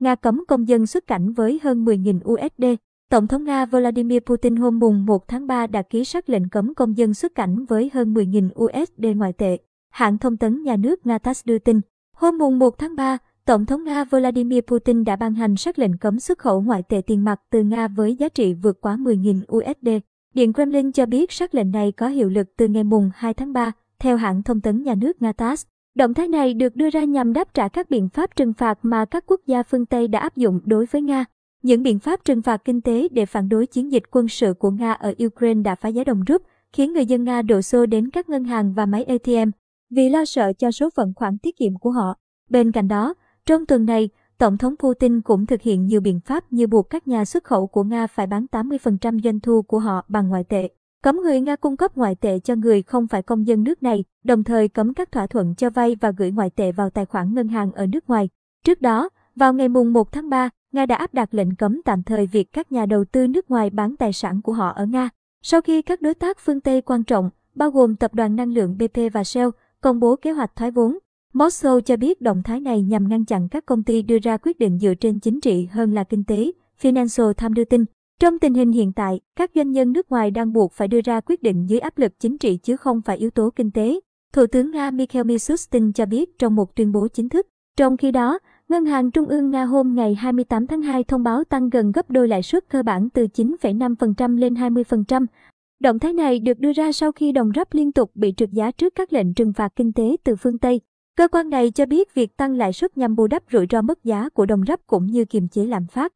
Nga cấm công dân xuất cảnh với hơn 10.000 USD. Tổng thống Nga Vladimir Putin hôm mùng 1 tháng 3 đã ký sắc lệnh cấm công dân xuất cảnh với hơn 10.000 USD ngoại tệ. Hãng thông tấn nhà nước Nga TASS đưa tin, hôm mùng 1 tháng 3, Tổng thống Nga Vladimir Putin đã ban hành sắc lệnh cấm xuất khẩu ngoại tệ tiền mặt từ Nga với giá trị vượt quá 10.000 USD. Điện Kremlin cho biết sắc lệnh này có hiệu lực từ ngày mùng 2 tháng 3, theo hãng thông tấn nhà nước Nga TASS. Động thái này được đưa ra nhằm đáp trả các biện pháp trừng phạt mà các quốc gia phương Tây đã áp dụng đối với Nga. Những biện pháp trừng phạt kinh tế để phản đối chiến dịch quân sự của Nga ở Ukraine đã phá giá đồng rút, khiến người dân Nga đổ xô đến các ngân hàng và máy ATM vì lo sợ cho số phận khoản tiết kiệm của họ. Bên cạnh đó, trong tuần này, Tổng thống Putin cũng thực hiện nhiều biện pháp như buộc các nhà xuất khẩu của Nga phải bán 80% doanh thu của họ bằng ngoại tệ, cấm người Nga cung cấp ngoại tệ cho người không phải công dân nước này, đồng thời cấm các thỏa thuận cho vay và gửi ngoại tệ vào tài khoản ngân hàng ở nước ngoài. Trước đó, vào ngày mùng 1 tháng 3, Nga đã áp đặt lệnh cấm tạm thời việc các nhà đầu tư nước ngoài bán tài sản của họ ở Nga. Sau khi các đối tác phương Tây quan trọng, bao gồm tập đoàn năng lượng BP và Shell, công bố kế hoạch thoái vốn, Moscow cho biết động thái này nhằm ngăn chặn các công ty đưa ra quyết định dựa trên chính trị hơn là kinh tế. Financial Times đưa tin, trong tình hình hiện tại, các doanh nhân nước ngoài đang buộc phải đưa ra quyết định dưới áp lực chính trị chứ không phải yếu tố kinh tế. Thủ tướng Nga Mikhail Mishustin cho biết trong một tuyên bố chính thức. Trong khi đó, Ngân hàng Trung ương Nga hôm ngày 28 tháng 2 thông báo tăng gần gấp đôi lãi suất cơ bản từ 9,5% lên 20%. Động thái này được đưa ra sau khi đồng rắp liên tục bị trượt giá trước các lệnh trừng phạt kinh tế từ phương Tây. Cơ quan này cho biết việc tăng lãi suất nhằm bù đắp rủi ro mất giá của đồng rắp cũng như kiềm chế lạm phát.